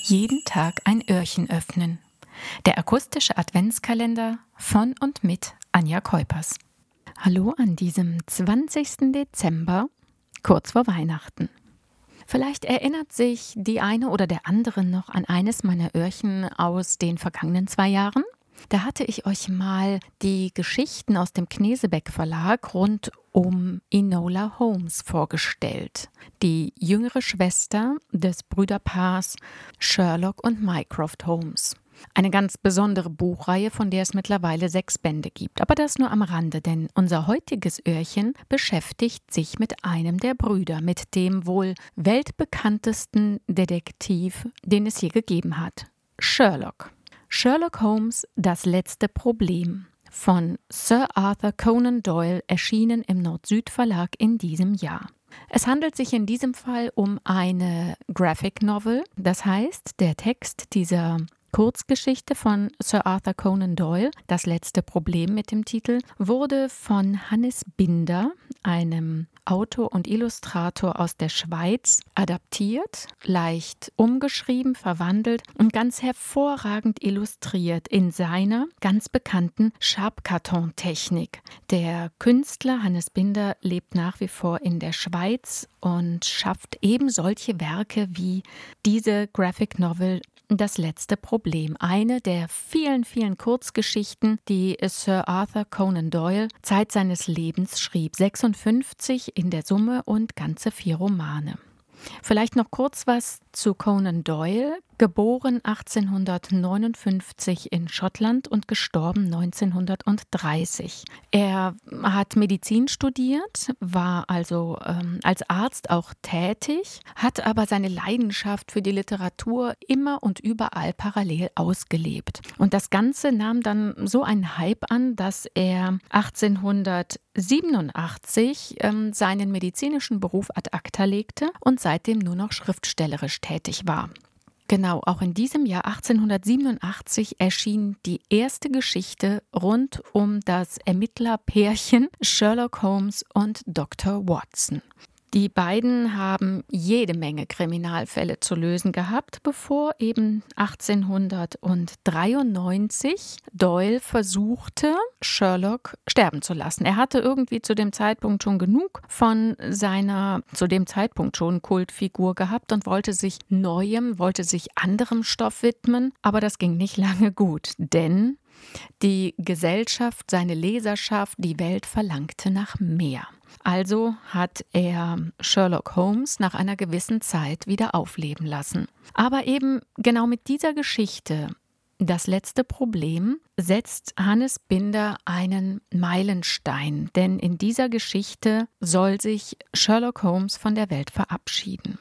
Jeden Tag ein Öhrchen öffnen. Der akustische Adventskalender von und mit Anja Keupers. Hallo an diesem 20. Dezember, kurz vor Weihnachten. Vielleicht erinnert sich die eine oder der andere noch an eines meiner Öhrchen aus den vergangenen zwei Jahren. Da hatte ich euch mal die Geschichten aus dem Knesebeck Verlag rund um Enola Holmes vorgestellt, die jüngere Schwester des Brüderpaars Sherlock und Mycroft Holmes. Eine ganz besondere Buchreihe, von der es mittlerweile sechs Bände gibt. Aber das nur am Rande, denn unser heutiges Öhrchen beschäftigt sich mit einem der Brüder, mit dem wohl weltbekanntesten Detektiv, den es je gegeben hat, Sherlock. Sherlock Holmes Das letzte Problem von Sir Arthur Conan Doyle erschienen im Nord-Süd Verlag in diesem Jahr. Es handelt sich in diesem Fall um eine Graphic Novel, das heißt, der Text dieser Kurzgeschichte von Sir Arthur Conan Doyle, Das letzte Problem mit dem Titel, wurde von Hannes Binder, einem Autor und Illustrator aus der Schweiz, adaptiert, leicht umgeschrieben, verwandelt und ganz hervorragend illustriert in seiner ganz bekannten Schabkarton-Technik. Der Künstler Hannes Binder lebt nach wie vor in der Schweiz und schafft eben solche Werke wie diese Graphic Novel das letzte Problem. Eine der vielen, vielen Kurzgeschichten, die Sir Arthur Conan Doyle Zeit seines Lebens schrieb. 56 in der Summe und ganze vier Romane. Vielleicht noch kurz was zu Conan Doyle, geboren 1859 in Schottland und gestorben 1930. Er hat Medizin studiert, war also ähm, als Arzt auch tätig, hat aber seine Leidenschaft für die Literatur immer und überall parallel ausgelebt. Und das Ganze nahm dann so einen Hype an, dass er 1887 ähm, seinen medizinischen Beruf ad acta legte und seitdem nur noch schriftstellerisch tätig war. Genau, auch in diesem Jahr 1887 erschien die erste Geschichte rund um das Ermittlerpärchen Sherlock Holmes und Dr. Watson. Die beiden haben jede Menge Kriminalfälle zu lösen gehabt, bevor eben 1893 Doyle versuchte, Sherlock sterben zu lassen. Er hatte irgendwie zu dem Zeitpunkt schon genug von seiner zu dem Zeitpunkt schon Kultfigur gehabt und wollte sich neuem, wollte sich anderem Stoff widmen, aber das ging nicht lange gut, denn die Gesellschaft, seine Leserschaft, die Welt verlangte nach mehr. Also hat er Sherlock Holmes nach einer gewissen Zeit wieder aufleben lassen. Aber eben genau mit dieser Geschichte, das letzte Problem, setzt Hannes Binder einen Meilenstein, denn in dieser Geschichte soll sich Sherlock Holmes von der Welt verabschieden.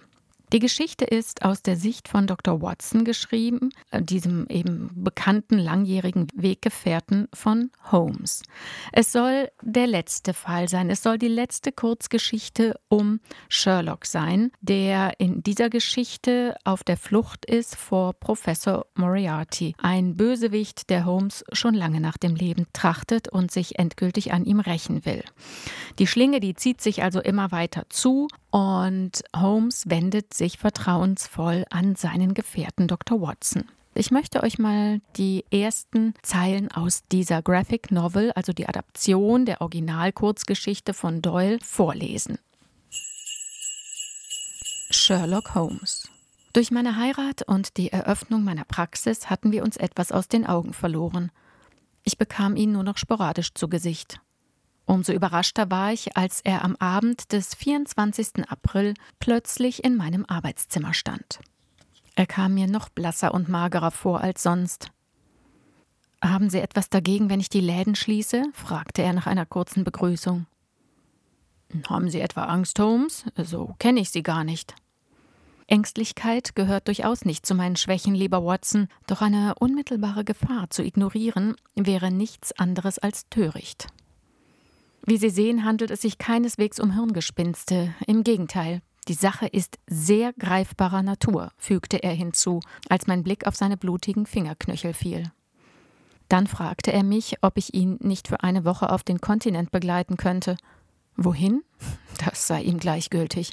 Die Geschichte ist aus der Sicht von Dr. Watson geschrieben, äh, diesem eben bekannten langjährigen Weggefährten von Holmes. Es soll der letzte Fall sein. Es soll die letzte Kurzgeschichte um Sherlock sein, der in dieser Geschichte auf der Flucht ist vor Professor Moriarty, ein Bösewicht, der Holmes schon lange nach dem Leben trachtet und sich endgültig an ihm rächen will. Die Schlinge, die zieht sich also immer weiter zu und Holmes wendet sich vertrauensvoll an seinen Gefährten Dr. Watson. Ich möchte euch mal die ersten Zeilen aus dieser Graphic Novel, also die Adaption der Originalkurzgeschichte von Doyle, vorlesen. Sherlock Holmes. Durch meine Heirat und die Eröffnung meiner Praxis hatten wir uns etwas aus den Augen verloren. Ich bekam ihn nur noch sporadisch zu Gesicht. Umso überraschter war ich, als er am Abend des 24. April plötzlich in meinem Arbeitszimmer stand. Er kam mir noch blasser und magerer vor als sonst. Haben Sie etwas dagegen, wenn ich die Läden schließe? fragte er nach einer kurzen Begrüßung. Haben Sie etwa Angst, Holmes? So kenne ich Sie gar nicht. Ängstlichkeit gehört durchaus nicht zu meinen Schwächen, lieber Watson, doch eine unmittelbare Gefahr zu ignorieren wäre nichts anderes als töricht. Wie Sie sehen, handelt es sich keineswegs um Hirngespinste. Im Gegenteil, die Sache ist sehr greifbarer Natur, fügte er hinzu, als mein Blick auf seine blutigen Fingerknöchel fiel. Dann fragte er mich, ob ich ihn nicht für eine Woche auf den Kontinent begleiten könnte. Wohin? Das sei ihm gleichgültig.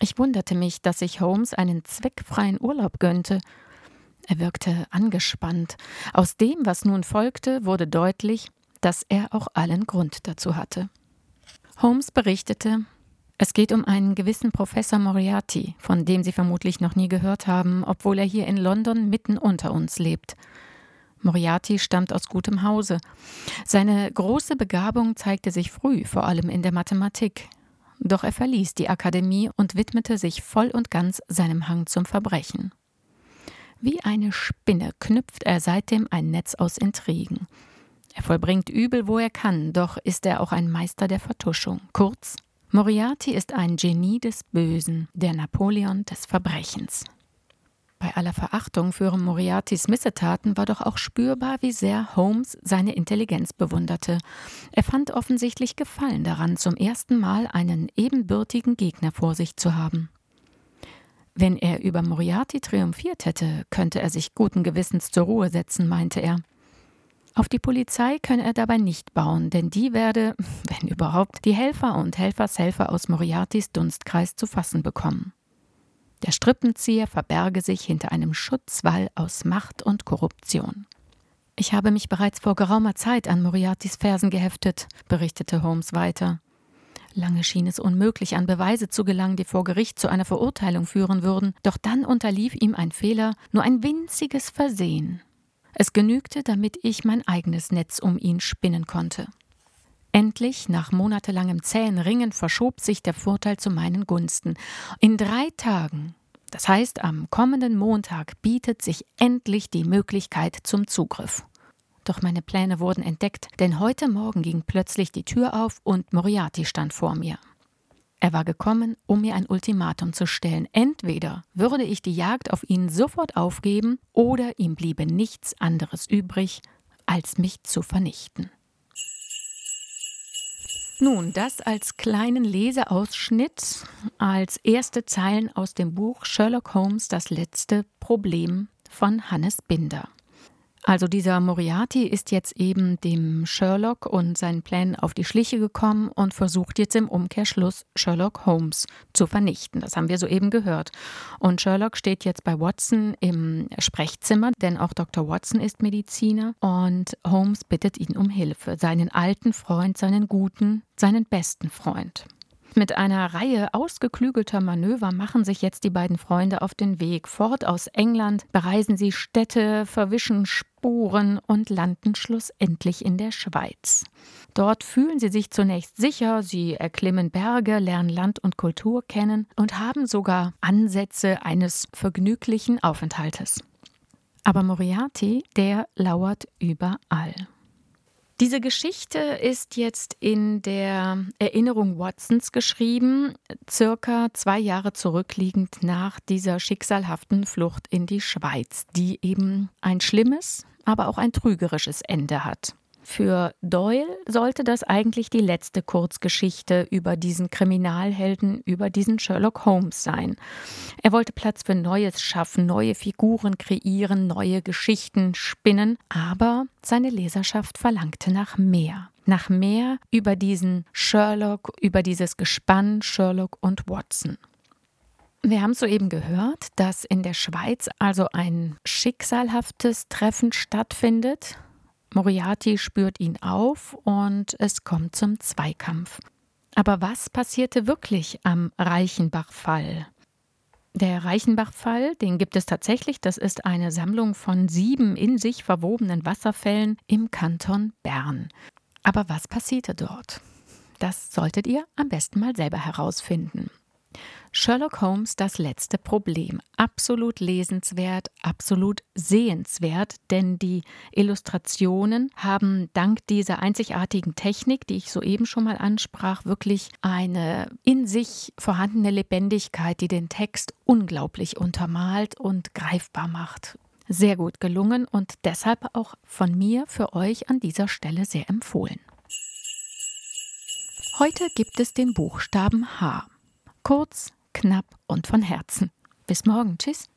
Ich wunderte mich, dass sich Holmes einen zweckfreien Urlaub gönnte. Er wirkte angespannt. Aus dem, was nun folgte, wurde deutlich, dass er auch allen Grund dazu hatte. Holmes berichtete, es geht um einen gewissen Professor Moriarty, von dem Sie vermutlich noch nie gehört haben, obwohl er hier in London mitten unter uns lebt. Moriarty stammt aus gutem Hause. Seine große Begabung zeigte sich früh, vor allem in der Mathematik. Doch er verließ die Akademie und widmete sich voll und ganz seinem Hang zum Verbrechen. Wie eine Spinne knüpft er seitdem ein Netz aus Intrigen. Er vollbringt Übel, wo er kann, doch ist er auch ein Meister der Vertuschung. Kurz, Moriarty ist ein Genie des Bösen, der Napoleon des Verbrechens. Bei aller Verachtung für Moriartys Missetaten war doch auch spürbar, wie sehr Holmes seine Intelligenz bewunderte. Er fand offensichtlich Gefallen daran, zum ersten Mal einen ebenbürtigen Gegner vor sich zu haben. Wenn er über Moriarty triumphiert hätte, könnte er sich guten Gewissens zur Ruhe setzen, meinte er. Auf die Polizei könne er dabei nicht bauen, denn die werde, wenn überhaupt, die Helfer und Helfershelfer aus Moriartys Dunstkreis zu fassen bekommen. Der Strippenzieher verberge sich hinter einem Schutzwall aus Macht und Korruption. Ich habe mich bereits vor geraumer Zeit an Moriartys Fersen geheftet, berichtete Holmes weiter. Lange schien es unmöglich, an Beweise zu gelangen, die vor Gericht zu einer Verurteilung führen würden, doch dann unterlief ihm ein Fehler, nur ein winziges Versehen. Es genügte, damit ich mein eigenes Netz um ihn spinnen konnte. Endlich, nach monatelangem zähen Ringen, verschob sich der Vorteil zu meinen Gunsten. In drei Tagen, das heißt am kommenden Montag, bietet sich endlich die Möglichkeit zum Zugriff. Doch meine Pläne wurden entdeckt, denn heute Morgen ging plötzlich die Tür auf und Moriarty stand vor mir. Er war gekommen, um mir ein Ultimatum zu stellen. Entweder würde ich die Jagd auf ihn sofort aufgeben, oder ihm bliebe nichts anderes übrig, als mich zu vernichten. Nun, das als kleinen Leseausschnitt, als erste Zeilen aus dem Buch Sherlock Holmes Das letzte Problem von Hannes Binder. Also dieser Moriarty ist jetzt eben dem Sherlock und seinen Plänen auf die Schliche gekommen und versucht jetzt im Umkehrschluss Sherlock Holmes zu vernichten. Das haben wir soeben gehört. Und Sherlock steht jetzt bei Watson im Sprechzimmer, denn auch Dr. Watson ist Mediziner und Holmes bittet ihn um Hilfe, seinen alten Freund, seinen guten, seinen besten Freund. Mit einer Reihe ausgeklügelter Manöver machen sich jetzt die beiden Freunde auf den Weg. Fort aus England bereisen sie Städte, verwischen Spuren und landen schlussendlich in der Schweiz. Dort fühlen sie sich zunächst sicher, sie erklimmen Berge, lernen Land und Kultur kennen und haben sogar Ansätze eines vergnüglichen Aufenthaltes. Aber Moriarty, der lauert überall. Diese Geschichte ist jetzt in der Erinnerung Watsons geschrieben, circa zwei Jahre zurückliegend nach dieser schicksalhaften Flucht in die Schweiz, die eben ein schlimmes, aber auch ein trügerisches Ende hat. Für Doyle sollte das eigentlich die letzte Kurzgeschichte über diesen Kriminalhelden, über diesen Sherlock Holmes sein. Er wollte Platz für Neues schaffen, neue Figuren kreieren, neue Geschichten spinnen, aber seine Leserschaft verlangte nach mehr. Nach mehr über diesen Sherlock, über dieses Gespann Sherlock und Watson. Wir haben soeben gehört, dass in der Schweiz also ein schicksalhaftes Treffen stattfindet Moriarty spürt ihn auf und es kommt zum Zweikampf. Aber was passierte wirklich am Reichenbach-Fall? Der Reichenbach-Fall, den gibt es tatsächlich. Das ist eine Sammlung von sieben in sich verwobenen Wasserfällen im Kanton Bern. Aber was passierte dort? Das solltet ihr am besten mal selber herausfinden. Sherlock Holmes das letzte Problem. Absolut lesenswert, absolut sehenswert, denn die Illustrationen haben dank dieser einzigartigen Technik, die ich soeben schon mal ansprach, wirklich eine in sich vorhandene Lebendigkeit, die den Text unglaublich untermalt und greifbar macht. Sehr gut gelungen und deshalb auch von mir für euch an dieser Stelle sehr empfohlen. Heute gibt es den Buchstaben H. Kurz, knapp und von Herzen. Bis morgen. Tschüss.